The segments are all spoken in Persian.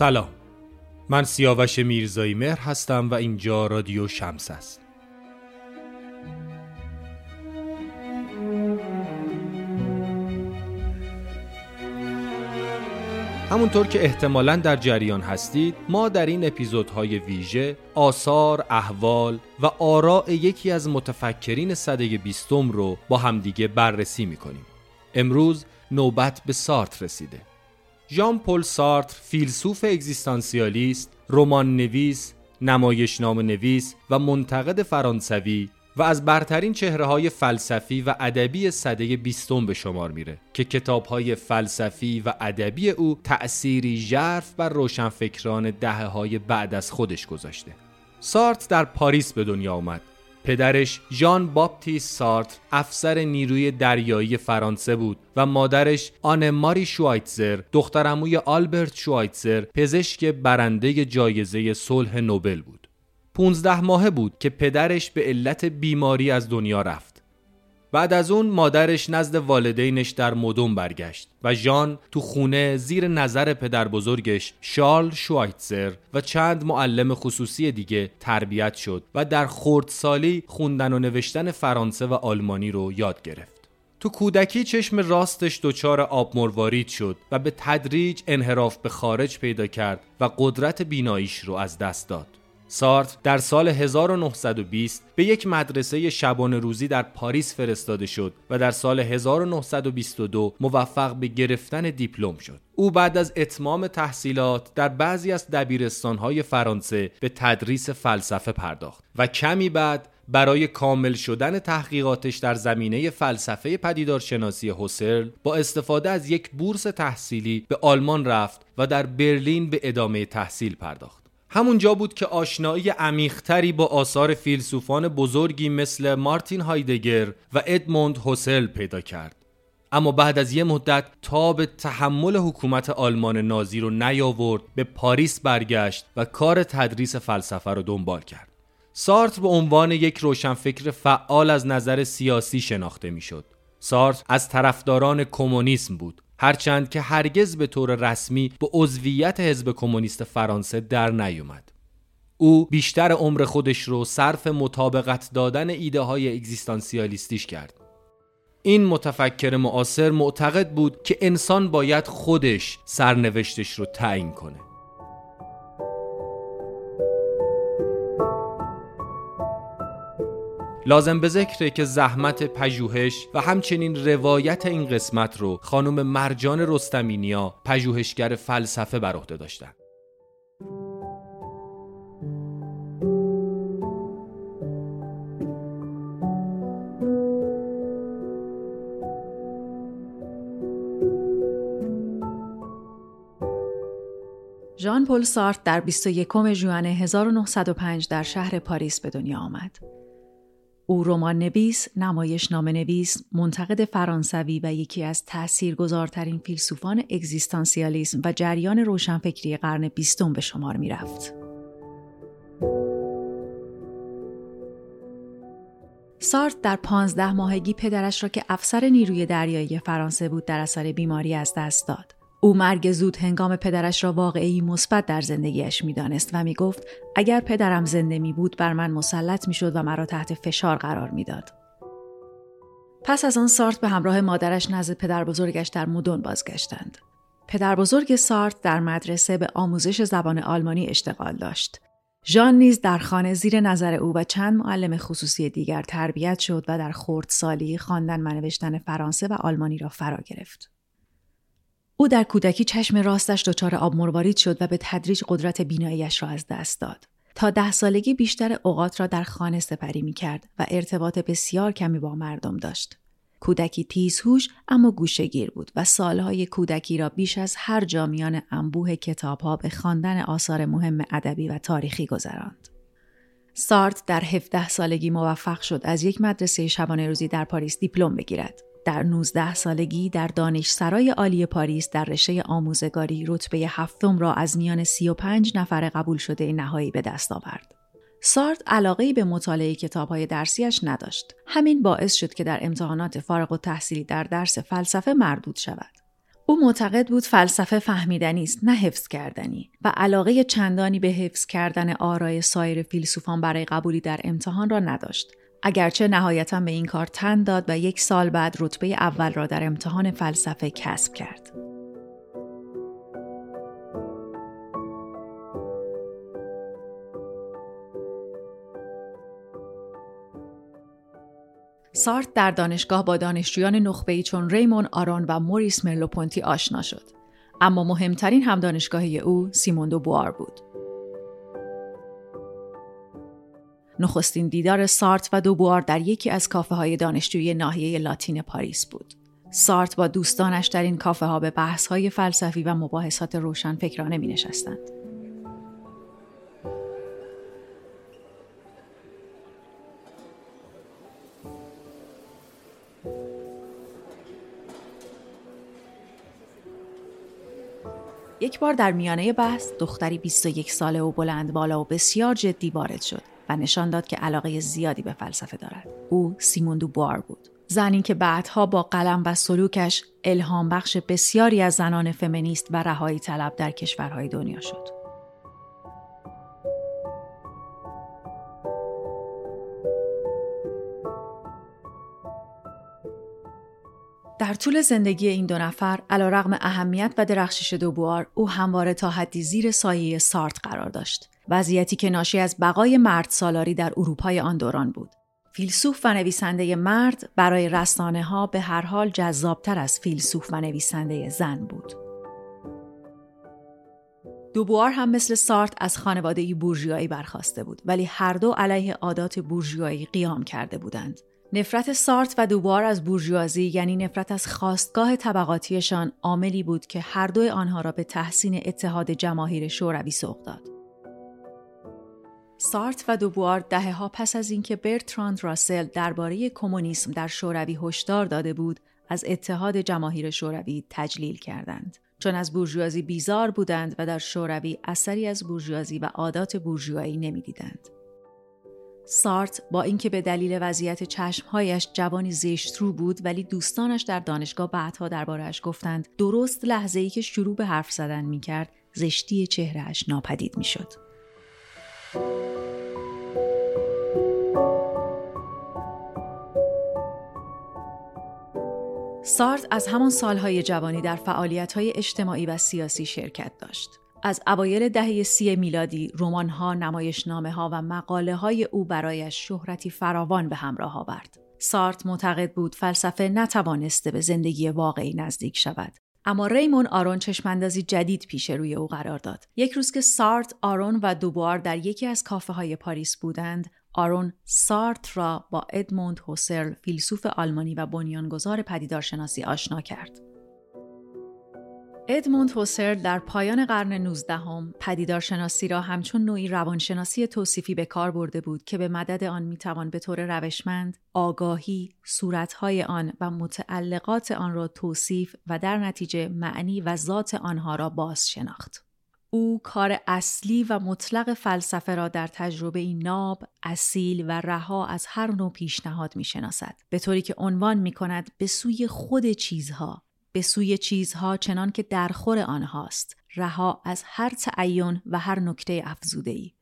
سلام. من سیاوش میرزایی مهر هستم و اینجا رادیو شمس است. همونطور که احتمالا در جریان هستید ما در این اپیزودهای ویژه آثار، احوال و آراء یکی از متفکرین صده بیستم رو با همدیگه بررسی می‌کنیم. امروز نوبت به سارت رسیده. ژان پل سارتر فیلسوف اگزیستانسیالیست، رمان نویس، نمایشنامه نویس و منتقد فرانسوی و از برترین چهره های فلسفی و ادبی صده بیستم به شمار میره که کتاب های فلسفی و ادبی او تأثیری ژرف بر روشنفکران دهه های بعد از خودش گذاشته. سارت در پاریس به دنیا آمد پدرش ژان باپتیس سارت افسر نیروی دریایی فرانسه بود و مادرش آن ماری شوایتزر دخترموی آلبرت شوایتزر پزشک برنده جایزه صلح نوبل بود 15 ماهه بود که پدرش به علت بیماری از دنیا رفت. بعد از اون مادرش نزد والدینش در مدون برگشت و ژان تو خونه زیر نظر پدر بزرگش شارل شوایتزر و چند معلم خصوصی دیگه تربیت شد و در خردسالی خوندن و نوشتن فرانسه و آلمانی رو یاد گرفت. تو کودکی چشم راستش دچار آب مروارید شد و به تدریج انحراف به خارج پیدا کرد و قدرت بیناییش رو از دست داد. سارت در سال 1920 به یک مدرسه شبانه روزی در پاریس فرستاده شد و در سال 1922 موفق به گرفتن دیپلم شد. او بعد از اتمام تحصیلات در بعضی از دبیرستانهای فرانسه به تدریس فلسفه پرداخت و کمی بعد برای کامل شدن تحقیقاتش در زمینه فلسفه پدیدارشناسی هوسرل با استفاده از یک بورس تحصیلی به آلمان رفت و در برلین به ادامه تحصیل پرداخت. همونجا بود که آشنایی عمیقتری با آثار فیلسوفان بزرگی مثل مارتین هایدگر و ادموند هوسل پیدا کرد. اما بعد از یه مدت تا به تحمل حکومت آلمان نازی رو نیاورد به پاریس برگشت و کار تدریس فلسفه رو دنبال کرد. سارت به عنوان یک روشنفکر فعال از نظر سیاسی شناخته می‌شد. سارت از طرفداران کمونیسم بود هرچند که هرگز به طور رسمی به عضویت حزب کمونیست فرانسه در نیومد. او بیشتر عمر خودش رو صرف مطابقت دادن ایده های اگزیستانسیالیستیش کرد. این متفکر معاصر معتقد بود که انسان باید خودش سرنوشتش رو تعیین کنه. لازم به ذکره که زحمت پژوهش و همچنین روایت این قسمت رو خانم مرجان رستمینیا پژوهشگر فلسفه بر عهده داشتن ژان پل سارت در 21 ژوئن 1905 در شهر پاریس به دنیا آمد. او رمان نویس، نمایش نام نویس، منتقد فرانسوی و یکی از تاثیرگذارترین فیلسوفان اگزیستانسیالیسم و جریان روشنفکری قرن بیستم به شمار می رفت. سارت در پانزده ماهگی پدرش را که افسر نیروی دریایی فرانسه بود در اثر بیماری از دست داد. او مرگ زود هنگام پدرش را واقعی مثبت در زندگیش می‌دانست و می‌گفت اگر پدرم زنده می بود بر من مسلط می‌شد و مرا تحت فشار قرار می‌داد. پس از آن سارت به همراه مادرش نزد پدر بزرگش در مدون بازگشتند. پدر بزرگ سارت در مدرسه به آموزش زبان آلمانی اشتغال داشت. ژان نیز در خانه زیر نظر او و چند معلم خصوصی دیگر تربیت شد و در خردسالی خواندن و نوشتن فرانسه و آلمانی را فرا گرفت. او در کودکی چشم راستش دچار آب مروارید شد و به تدریج قدرت بیناییش را از دست داد. تا ده سالگی بیشتر اوقات را در خانه سپری می کرد و ارتباط بسیار کمی با مردم داشت. کودکی تیزهوش اما گوشگیر بود و سالهای کودکی را بیش از هر جامیان انبوه کتابها به خواندن آثار مهم ادبی و تاریخی گذراند. سارت در 17 سالگی موفق شد از یک مدرسه شبانه روزی در پاریس دیپلم بگیرد. در 19 سالگی در دانشسرای عالی پاریس در رشته آموزگاری رتبه هفتم را از میان 35 نفر قبول شده نهایی به دست آورد. سارت علاقه به مطالعه کتابهای درسیش نداشت. همین باعث شد که در امتحانات فارغ و تحصیلی در درس فلسفه مردود شود. او معتقد بود فلسفه فهمیدنی است نه حفظ کردنی و علاقه چندانی به حفظ کردن آرای سایر فیلسوفان برای قبولی در امتحان را نداشت اگرچه نهایتا به این کار تن داد و یک سال بعد رتبه اول را در امتحان فلسفه کسب کرد. سارت در دانشگاه با دانشجویان نخبه‌ای چون ریمون آرون و موریس مرلوپونتی آشنا شد. اما مهمترین هم دانشگاهی او سیموندو بوار بود. نخستین دیدار سارت و دوبوار در یکی از کافه های دانشجویی ناحیه لاتین پاریس بود. سارت با دوستانش در این کافه ها به بحث های فلسفی و مباحثات روشن فکرانه می نشستند. یک بار در میانه بحث دختری 21 ساله و بلند بالا و بسیار جدی وارد شد و نشان داد که علاقه زیادی به فلسفه دارد. او سیموندو بوار بود. زنی که بعدها با قلم و سلوکش الهام بخش بسیاری از زنان فمینیست و رهایی طلب در کشورهای دنیا شد. طول زندگی این دو نفر رغم اهمیت و درخشش دوبوار او همواره تا حدی زیر سایه سارت قرار داشت. وضعیتی که ناشی از بقای مرد سالاری در اروپای آن دوران بود. فیلسوف و نویسنده مرد برای رسانه ها به هر حال جذابتر از فیلسوف و نویسنده زن بود. دوبوار هم مثل سارت از خانواده بورژیایی برخواسته بود ولی هر دو علیه عادات بورژیایی قیام کرده بودند. نفرت سارت و دوبار از بورژوازی یعنی نفرت از خواستگاه طبقاتیشان عاملی بود که هر دوی آنها را به تحسین اتحاد جماهیر شوروی سوق داد. سارت و دوبوار دهه ها پس از اینکه برتراند راسل درباره کمونیسم در شوروی هشدار داده بود از اتحاد جماهیر شوروی تجلیل کردند چون از بورژوازی بیزار بودند و در شوروی اثری از بورژوازی و عادات بورژوایی نمی‌دیدند سارت با اینکه به دلیل وضعیت چشمهایش جوانی زشت رو بود ولی دوستانش در دانشگاه بعدها دربارهش گفتند درست لحظه ای که شروع به حرف زدن می کرد زشتی چهرهش ناپدید می شد. سارت از همان سالهای جوانی در فعالیت‌های اجتماعی و سیاسی شرکت داشت. از اوایل دهه سی میلادی رمان‌ها، نمایشنامه و مقاله های او برایش شهرتی فراوان به همراه آورد. سارت معتقد بود فلسفه نتوانسته به زندگی واقعی نزدیک شود. اما ریمون آرون چشماندازی جدید پیش روی او قرار داد. یک روز که سارت، آرون و دوبار در یکی از کافه های پاریس بودند، آرون سارت را با ادموند هوسرل فیلسوف آلمانی و بنیانگذار پدیدارشناسی آشنا کرد. ادموند هوسر در پایان قرن 19 هم پدیدارشناسی را همچون نوعی روانشناسی توصیفی به کار برده بود که به مدد آن می‌توان به طور روشمند آگاهی، صورتهای آن و متعلقات آن را توصیف و در نتیجه معنی و ذات آنها را باز شناخت. او کار اصلی و مطلق فلسفه را در تجربه ناب، اصیل و رها از هر نوع پیشنهاد می شناسد. به طوری که عنوان می کند به سوی خود چیزها به سوی چیزها چنان که درخور آنهاست رها از هر تعین و هر نکته افزوده ای.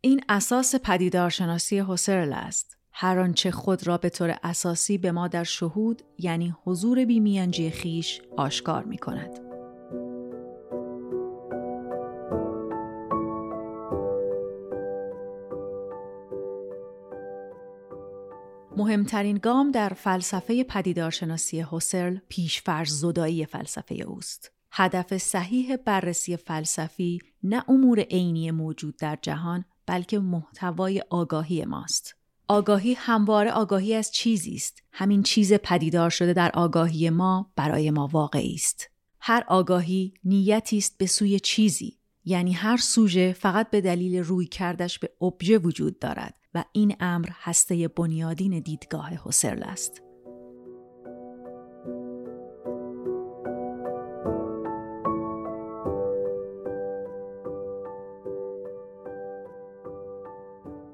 این اساس پدیدارشناسی حسرل است هر آنچه خود را به طور اساسی به ما در شهود یعنی حضور بیمیانجی خیش آشکار می کند. مهمترین گام در فلسفه پدیدارشناسی هوسرل پیشفرض زدایی فلسفه اوست. هدف صحیح بررسی فلسفی نه امور عینی موجود در جهان بلکه محتوای آگاهی ماست. آگاهی همواره آگاهی از چیزی است. همین چیز پدیدار شده در آگاهی ما برای ما واقعی است. هر آگاهی نیتی است به سوی چیزی یعنی هر سوژه فقط به دلیل روی کردش به ابژه وجود دارد و این امر هسته بنیادین دیدگاه حسرل است.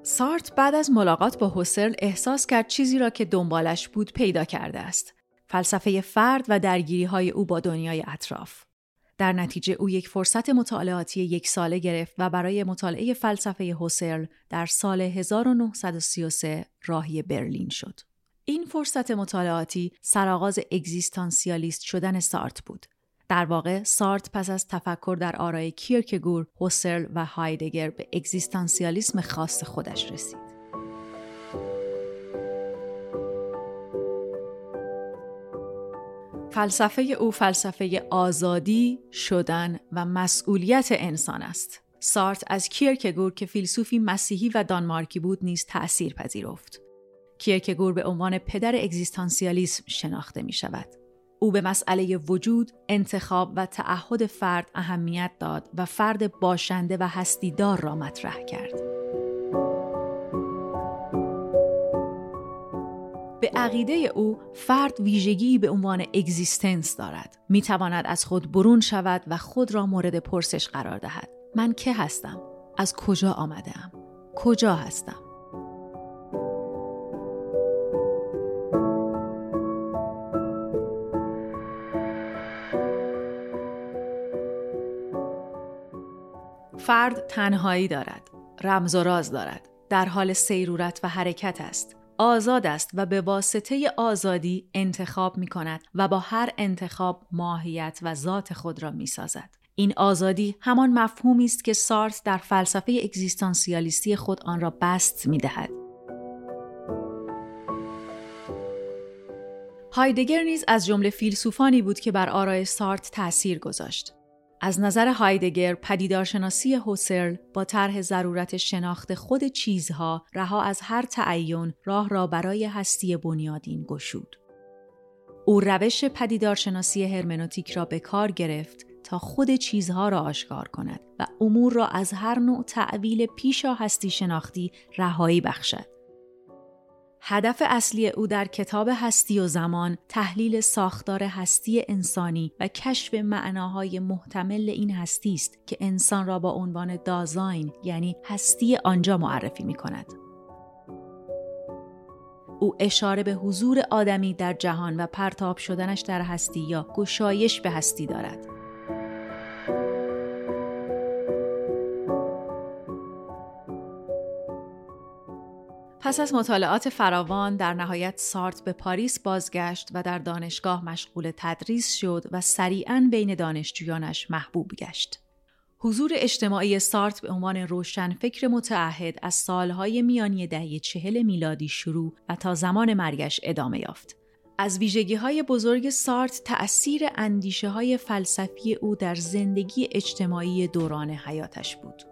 سارت بعد از ملاقات با حسرل احساس کرد چیزی را که دنبالش بود پیدا کرده است. فلسفه فرد و درگیری های او با دنیای اطراف. در نتیجه او یک فرصت مطالعاتی یک ساله گرفت و برای مطالعه فلسفه هوسرل در سال 1933 راهی برلین شد. این فرصت مطالعاتی سرآغاز اگزیستانسیالیست شدن سارت بود. در واقع سارت پس از تفکر در آرای کیرکگور، هوسرل و هایدگر به اگزیستانسیالیسم خاص خودش رسید. فلسفه او فلسفه آزادی، شدن و مسئولیت انسان است. سارت از کیرکگور که فیلسوفی مسیحی و دانمارکی بود نیز تأثیر پذیرفت. کیرکگور به عنوان پدر اگزیستانسیالیسم شناخته می شود. او به مسئله وجود، انتخاب و تعهد فرد اهمیت داد و فرد باشنده و هستیدار را مطرح کرد. به عقیده او فرد ویژگی به عنوان اگزیستنس دارد. می تواند از خود برون شود و خود را مورد پرسش قرار دهد. من که هستم؟ از کجا آمده ام؟ کجا هستم؟ فرد تنهایی دارد. رمز و راز دارد. در حال سیرورت و حرکت است. آزاد است و به واسطه آزادی انتخاب می کند و با هر انتخاب ماهیت و ذات خود را می سازد. این آزادی همان مفهومی است که سارت در فلسفه اگزیستانسیالیستی خود آن را بست می دهد. هایدگر نیز از جمله فیلسوفانی بود که بر آرای سارت تأثیر گذاشت. از نظر هایدگر پدیدارشناسی هوسرل با طرح ضرورت شناخت خود چیزها رها از هر تعین راه را برای هستی بنیادین گشود. او روش پدیدارشناسی هرمنوتیک را به کار گرفت تا خود چیزها را آشکار کند و امور را از هر نوع تعویل پیشا هستی شناختی رهایی بخشد. هدف اصلی او در کتاب هستی و زمان تحلیل ساختار هستی انسانی و کشف معناهای محتمل این هستی است که انسان را با عنوان دازاین یعنی هستی آنجا معرفی می کند. او اشاره به حضور آدمی در جهان و پرتاب شدنش در هستی یا گشایش به هستی دارد. پس از مطالعات فراوان در نهایت سارت به پاریس بازگشت و در دانشگاه مشغول تدریس شد و سریعا بین دانشجویانش محبوب گشت. حضور اجتماعی سارت به عنوان روشن فکر متعهد از سالهای میانی دهه چهل میلادی شروع و تا زمان مرگش ادامه یافت. از ویژگی های بزرگ سارت تأثیر اندیشه های فلسفی او در زندگی اجتماعی دوران حیاتش بود.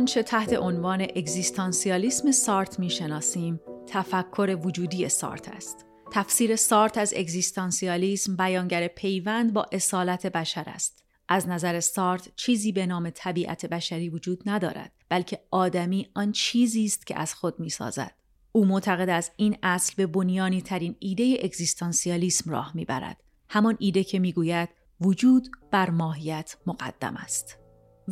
آنچه تحت عنوان اگزیستانسیالیسم سارت می‌شناسیم تفکر وجودی سارت است. تفسیر سارت از اگزیستانسیالیسم بیانگر پیوند با اصالت بشر است. از نظر سارت چیزی به نام طبیعت بشری وجود ندارد بلکه آدمی آن چیزی است که از خود می‌سازد. او معتقد از این اصل به بنیانی ترین ایده اگزیستانسیالیسم راه می‌برد. همان ایده که می‌گوید وجود بر ماهیت مقدم است.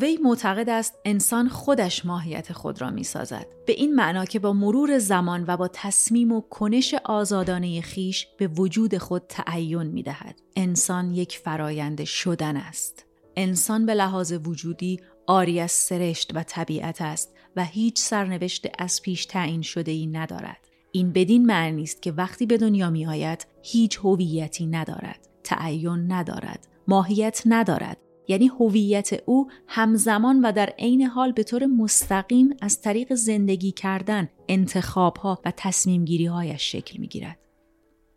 وی معتقد است انسان خودش ماهیت خود را می سازد. به این معنا که با مرور زمان و با تصمیم و کنش آزادانه خیش به وجود خود تعین می دهد. انسان یک فرایند شدن است. انسان به لحاظ وجودی آری از سرشت و طبیعت است و هیچ سرنوشت از پیش تعیین شده ای ندارد. این بدین معنی است که وقتی به دنیا می آید هیچ هویتی ندارد. تعین ندارد. ماهیت ندارد یعنی هویت او همزمان و در عین حال به طور مستقیم از طریق زندگی کردن انتخابها و تصمیم گیری هایش شکل می گیرد.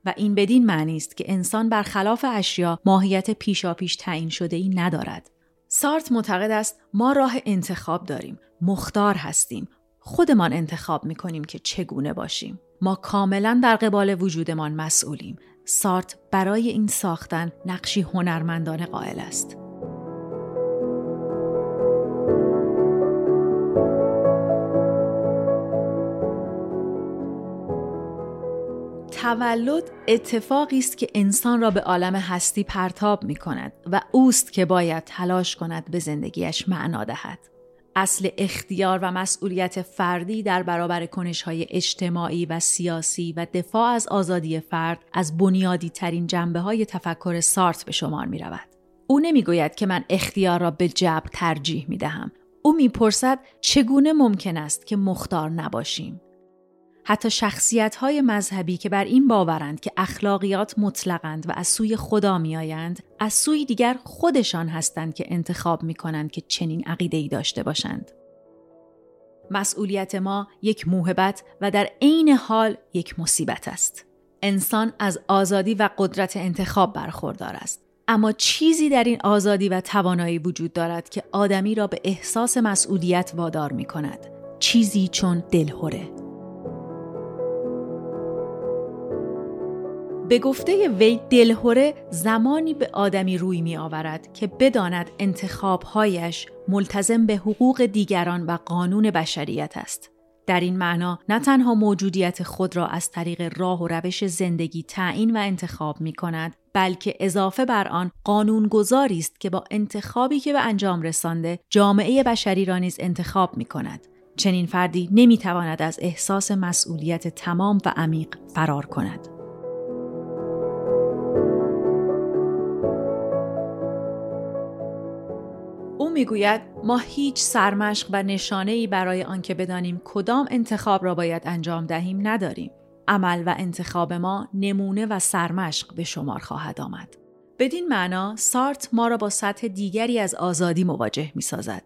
و این بدین معنی است که انسان برخلاف اشیا ماهیت پیشاپیش تعیین شده ای ندارد. سارت معتقد است ما راه انتخاب داریم، مختار هستیم، خودمان انتخاب می کنیم که چگونه باشیم. ما کاملا در قبال وجودمان مسئولیم. سارت برای این ساختن نقشی هنرمندانه قائل است. تولد اتفاقی است که انسان را به عالم هستی پرتاب می کند و اوست که باید تلاش کند به زندگیش معنا دهد. اصل اختیار و مسئولیت فردی در برابر کنشهای اجتماعی و سیاسی و دفاع از آزادی فرد از بنیادی ترین جنبه های تفکر سارت به شمار می رود. او نمی‌گوید که من اختیار را به جبر ترجیح می دهم. او می‌پرسد چگونه ممکن است که مختار نباشیم؟ حتی شخصیت های مذهبی که بر این باورند که اخلاقیات مطلقند و از سوی خدا میآیند از سوی دیگر خودشان هستند که انتخاب می کنند که چنین عقیده ای داشته باشند. مسئولیت ما یک موهبت و در عین حال یک مصیبت است. انسان از آزادی و قدرت انتخاب برخوردار است. اما چیزی در این آزادی و توانایی وجود دارد که آدمی را به احساس مسئولیت وادار می کند. چیزی چون دلهوره. به گفته وی دلهوره زمانی به آدمی روی می آورد که بداند انتخابهایش ملتزم به حقوق دیگران و قانون بشریت است. در این معنا نه تنها موجودیت خود را از طریق راه و روش زندگی تعیین و انتخاب می کند بلکه اضافه بر آن قانون گذاری است که با انتخابی که به انجام رسانده جامعه بشری را نیز انتخاب می کند. چنین فردی نمی تواند از احساس مسئولیت تمام و عمیق فرار کند. می‌گوید ما هیچ سرمشق و نشانه ای برای آنکه بدانیم کدام انتخاب را باید انجام دهیم نداریم. عمل و انتخاب ما نمونه و سرمشق به شمار خواهد آمد. بدین معنا سارت ما را با سطح دیگری از آزادی مواجه می سازد.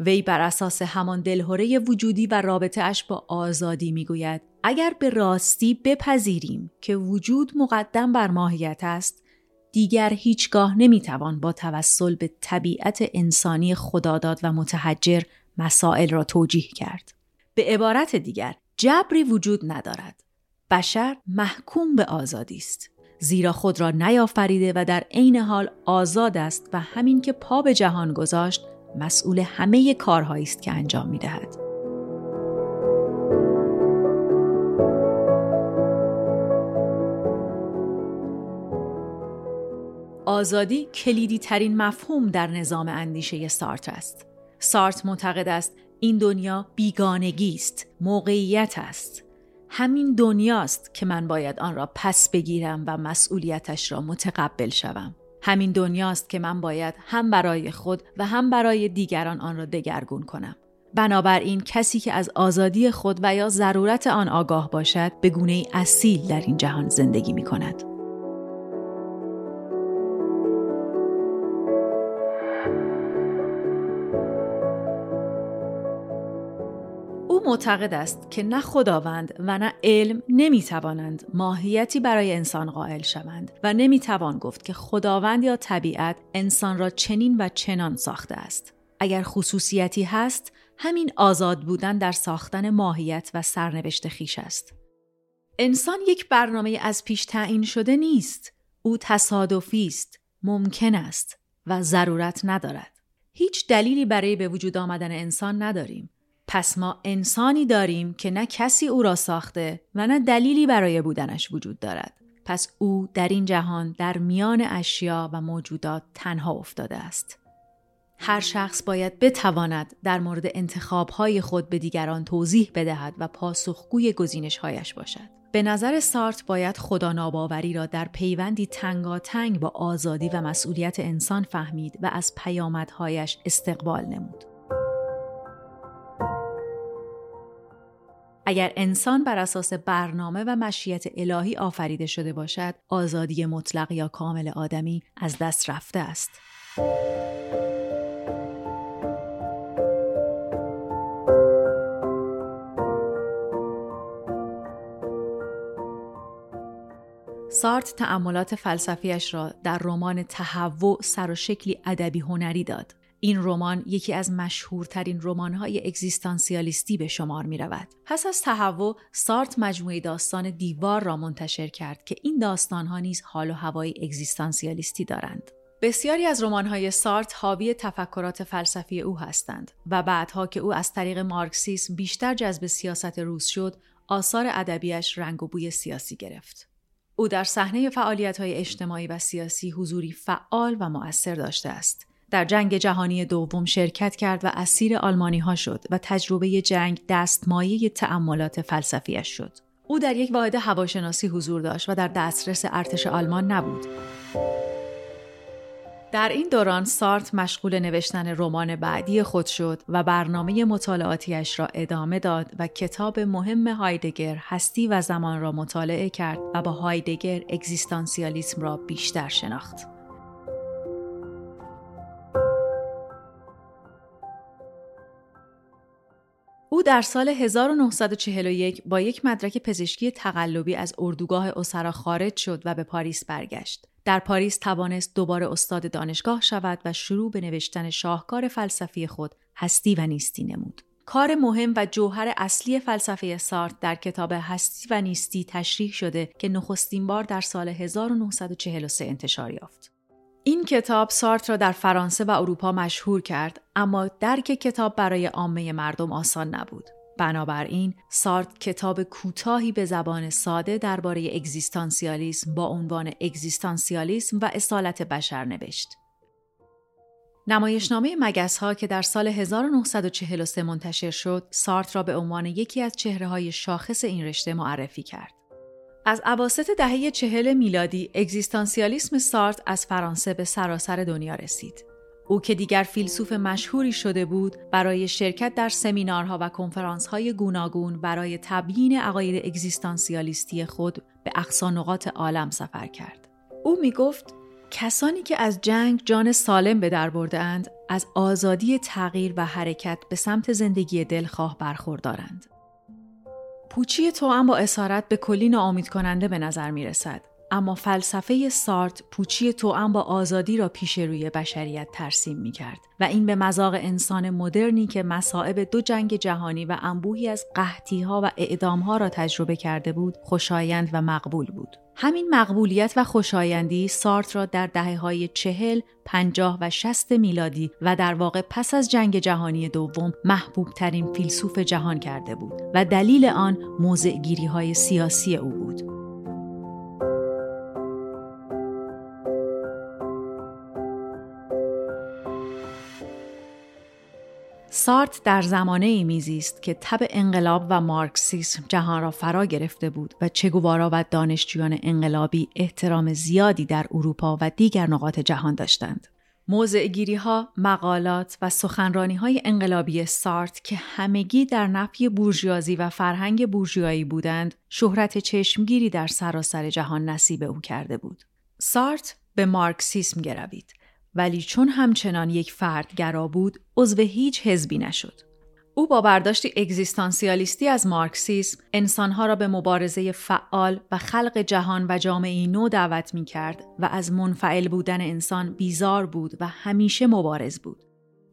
وی بر اساس همان دلهوره وجودی و رابطه اش با آزادی می گوید اگر به راستی بپذیریم که وجود مقدم بر ماهیت است دیگر هیچگاه نمی‌توان با توسل به طبیعت انسانی خداداد و متحجر مسائل را توجیه کرد. به عبارت دیگر جبری وجود ندارد. بشر محکوم به آزادی است. زیرا خود را نیافریده و در عین حال آزاد است و همین که پا به جهان گذاشت مسئول همه کارهایی است که انجام می دهد. آزادی کلیدی ترین مفهوم در نظام اندیشه سارت است. سارت معتقد است این دنیا بیگانگی است، موقعیت است. همین دنیاست که من باید آن را پس بگیرم و مسئولیتش را متقبل شوم. همین دنیاست که من باید هم برای خود و هم برای دیگران آن را دگرگون کنم. بنابراین کسی که از آزادی خود و یا ضرورت آن آگاه باشد به گونه اصیل در این جهان زندگی می کند. معتقد است که نه خداوند و نه علم نمی توانند ماهیتی برای انسان قائل شوند و نمی توان گفت که خداوند یا طبیعت انسان را چنین و چنان ساخته است. اگر خصوصیتی هست همین آزاد بودن در ساختن ماهیت و سرنوشت خیش است. انسان یک برنامه از پیش تعیین شده نیست. او تصادفی است، ممکن است و ضرورت ندارد. هیچ دلیلی برای به وجود آمدن انسان نداریم. پس ما انسانی داریم که نه کسی او را ساخته و نه دلیلی برای بودنش وجود دارد. پس او در این جهان در میان اشیا و موجودات تنها افتاده است. هر شخص باید بتواند در مورد انتخابهای خود به دیگران توضیح بدهد و پاسخگوی گزینشهایش باشد. به نظر سارت باید خدا ناباوری را در پیوندی تنگاتنگ با آزادی و مسئولیت انسان فهمید و از پیامدهایش استقبال نمود. اگر انسان بر اساس برنامه و مشیت الهی آفریده شده باشد آزادی مطلق یا کامل آدمی از دست رفته است. سارت تأملات فلسفیش را در رمان تهوع سر و شکلی ادبی هنری داد. این رمان یکی از مشهورترین رمان‌های اگزیستانسیالیستی به شمار می رود. پس از تهوع سارت مجموعه داستان دیوار را منتشر کرد که این داستانها نیز حال و هوای اگزیستانسیالیستی دارند. بسیاری از رمان‌های سارت حاوی تفکرات فلسفی او هستند و بعدها که او از طریق مارکسیسم بیشتر جذب سیاست روز شد، آثار ادبیش رنگ و بوی سیاسی گرفت. او در صحنه های اجتماعی و سیاسی حضوری فعال و مؤثر داشته است. در جنگ جهانی دوم شرکت کرد و اسیر آلمانی ها شد و تجربه جنگ دستمایه تأملات فلسفیش شد. او در یک واحد هواشناسی حضور داشت و در دسترس ارتش آلمان نبود. در این دوران سارت مشغول نوشتن رمان بعدی خود شد و برنامه مطالعاتیش را ادامه داد و کتاب مهم هایدگر هستی و زمان را مطالعه کرد و با هایدگر اگزیستانسیالیسم را بیشتر شناخت. او در سال 1941 با یک مدرک پزشکی تقلبی از اردوگاه اسرا خارج شد و به پاریس برگشت. در پاریس توانست دوباره استاد دانشگاه شود و شروع به نوشتن شاهکار فلسفی خود هستی و نیستی نمود. کار مهم و جوهر اصلی فلسفه سارت در کتاب هستی و نیستی تشریح شده که نخستین بار در سال 1943 انتشار یافت. این کتاب سارت را در فرانسه و اروپا مشهور کرد اما درک کتاب برای عامه مردم آسان نبود. بنابراین سارت کتاب کوتاهی به زبان ساده درباره اگزیستانسیالیسم با عنوان اگزیستانسیالیسم و اصالت بشر نوشت. نمایشنامه مگس ها که در سال 1943 منتشر شد، سارت را به عنوان یکی از چهره های شاخص این رشته معرفی کرد. از عواست دهه چهل میلادی اگزیستانسیالیسم سارت از فرانسه به سراسر دنیا رسید. او که دیگر فیلسوف مشهوری شده بود برای شرکت در سمینارها و کنفرانس‌های گوناگون برای تبیین عقاید اگزیستانسیالیستی خود به اقصا نقاط عالم سفر کرد. او می گفت کسانی که از جنگ جان سالم به در برده اند از آزادی تغییر و حرکت به سمت زندگی دلخواه برخوردارند. پوچی هم با اسارت به کلی ناامید کننده به نظر می رسد. اما فلسفه سارت پوچی توأم با آزادی را پیش روی بشریت ترسیم می کرد و این به مذاق انسان مدرنی که مسائب دو جنگ جهانی و انبوهی از قحطی ها و اعدام ها را تجربه کرده بود خوشایند و مقبول بود. همین مقبولیت و خوشایندی سارت را در دهه های چهل، پنجاه و شست میلادی و در واقع پس از جنگ جهانی دوم محبوب ترین فیلسوف جهان کرده بود و دلیل آن موضع های سیاسی او بود. سارت در زمانه ای میزیست که تب انقلاب و مارکسیسم جهان را فرا گرفته بود و چگوارا و دانشجویان انقلابی احترام زیادی در اروپا و دیگر نقاط جهان داشتند. موضعگیری ها، مقالات و سخنرانی های انقلابی سارت که همگی در نفی بورژیازی و فرهنگ بورژیایی بودند، شهرت چشمگیری در سراسر جهان نصیب او کرده بود. سارت به مارکسیسم گروید ولی چون همچنان یک فردگرا بود عضو هیچ حزبی نشد او با برداشتی اگزیستانسیالیستی از مارکسیسم انسانها را به مبارزه فعال و خلق جهان و جامعه نو دعوت می کرد و از منفعل بودن انسان بیزار بود و همیشه مبارز بود.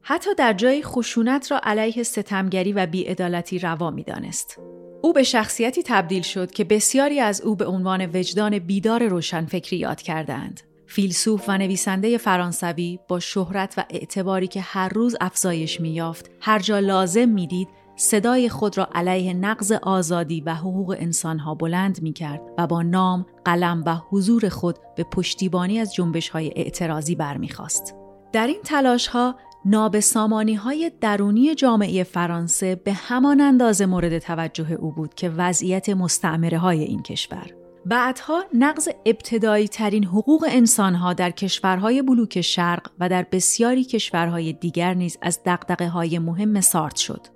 حتی در جای خشونت را علیه ستمگری و بیعدالتی روا می دانست. او به شخصیتی تبدیل شد که بسیاری از او به عنوان وجدان بیدار روشنفکری یاد کردند. فیلسوف و نویسنده فرانسوی با شهرت و اعتباری که هر روز افزایش میافت هر جا لازم می‌دید صدای خود را علیه نقض آزادی و حقوق انسانها بلند می کرد و با نام، قلم و حضور خود به پشتیبانی از جنبش های اعتراضی برمیخواست. در این تلاش ها نابسامانی های درونی جامعه فرانسه به همان اندازه مورد توجه او بود که وضعیت مستعمره های این کشور. بعدها نقض ابتدایی ترین حقوق انسانها در کشورهای بلوک شرق و در بسیاری کشورهای دیگر نیز از دقدقه های مهم سارت شد.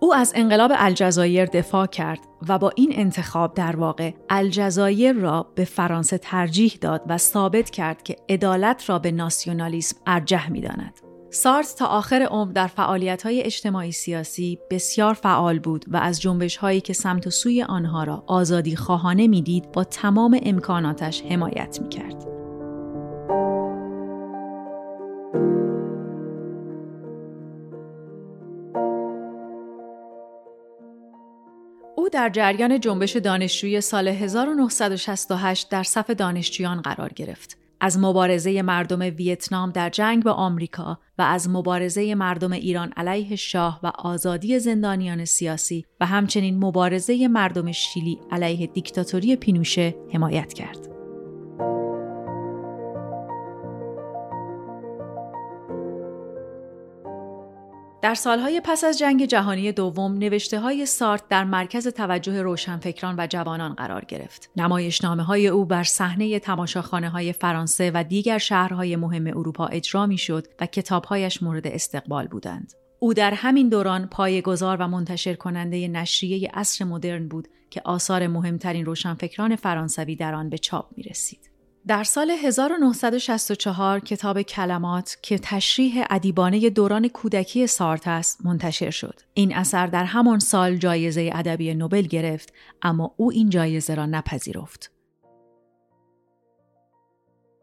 او از انقلاب الجزایر دفاع کرد و با این انتخاب در واقع الجزایر را به فرانسه ترجیح داد و ثابت کرد که عدالت را به ناسیونالیسم ارجح می داند. سارت تا آخر عمر در های اجتماعی سیاسی بسیار فعال بود و از جنبش هایی که سمت و سوی آنها را آزادی خواهانه می‌دید با تمام امکاناتش حمایت می کرد. او در جریان جنبش دانشجوی سال 1968 در صف دانشجویان قرار گرفت. از مبارزه مردم ویتنام در جنگ با آمریکا و از مبارزه مردم ایران علیه شاه و آزادی زندانیان سیاسی و همچنین مبارزه مردم شیلی علیه دیکتاتوری پینوشه حمایت کرد. در سالهای پس از جنگ جهانی دوم نوشته های سارت در مرکز توجه روشنفکران و جوانان قرار گرفت. نمایشنامه های او بر صحنه تماشاخانه های فرانسه و دیگر شهرهای مهم اروپا اجرا می شد و کتابهایش مورد استقبال بودند. او در همین دوران پایگزار و منتشر کننده نشریه اصر مدرن بود که آثار مهمترین روشنفکران فرانسوی در آن به چاپ می رسید. در سال 1964 کتاب کلمات که تشریح ادیبانه دوران کودکی سارت است منتشر شد. این اثر در همان سال جایزه ادبی نوبل گرفت اما او این جایزه را نپذیرفت.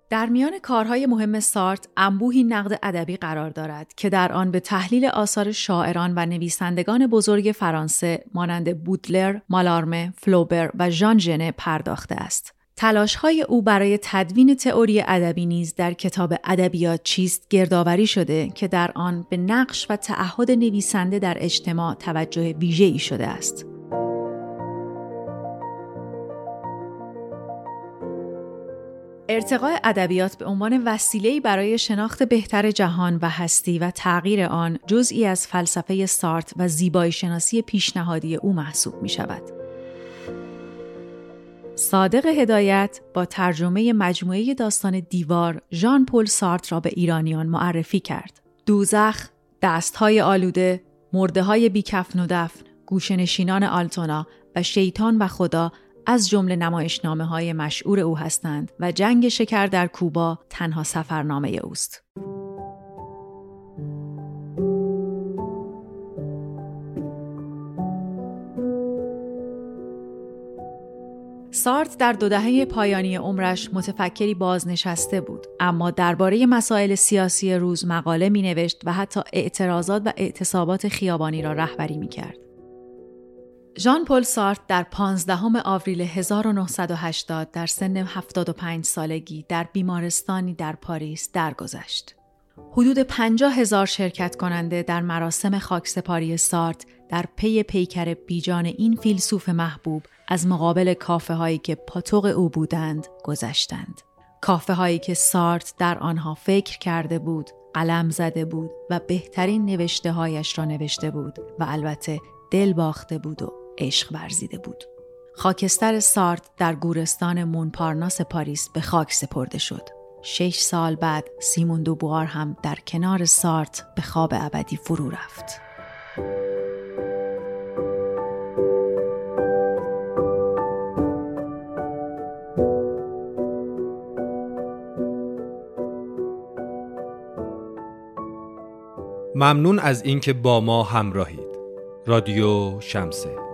در میان کارهای مهم سارت انبوهی نقد ادبی قرار دارد که در آن به تحلیل آثار شاعران و نویسندگان بزرگ فرانسه مانند بودلر، مالارمه، فلوبر و ژان ژنه پرداخته است. تلاش های او برای تدوین تئوری ادبی نیز در کتاب ادبیات چیست گردآوری شده که در آن به نقش و تعهد نویسنده در اجتماع توجه ویژه‌ای شده است. ارتقاء ادبیات به عنوان وسیله‌ای برای شناخت بهتر جهان و هستی و تغییر آن جزئی از فلسفه سارت و زیبایی شناسی پیشنهادی او محسوب می شود. صادق هدایت با ترجمه مجموعه داستان دیوار ژان پل سارت را به ایرانیان معرفی کرد. دوزخ، دستهای آلوده، مرده های بیکفن و دفن، گوشنشینان آلتونا و شیطان و خدا از جمله نمایشنامه های مشهور او هستند و جنگ شکر در کوبا تنها سفرنامه اوست. سارت در دو دهه پایانی عمرش متفکری بازنشسته بود اما درباره مسائل سیاسی روز مقاله می نوشت و حتی اعتراضات و اعتصابات خیابانی را رهبری می کرد. ژان پل سارت در 15 آوریل 1980 در سن 75 سالگی در بیمارستانی در پاریس درگذشت. حدود 50 هزار شرکت کننده در مراسم خاکسپاری سارت در پی پیکر بیجان این فیلسوف محبوب از مقابل کافه هایی که پاتوق او بودند گذشتند. کافه هایی که سارت در آنها فکر کرده بود، قلم زده بود و بهترین نوشته هایش را نوشته بود و البته دل باخته بود و عشق ورزیده بود. خاکستر سارت در گورستان مونپارناس پاریس به خاک سپرده شد. شش سال بعد سیمون دوبوار هم در کنار سارت به خواب ابدی فرو رفت. ممنون از اینکه با ما همراهید. رادیو شمسه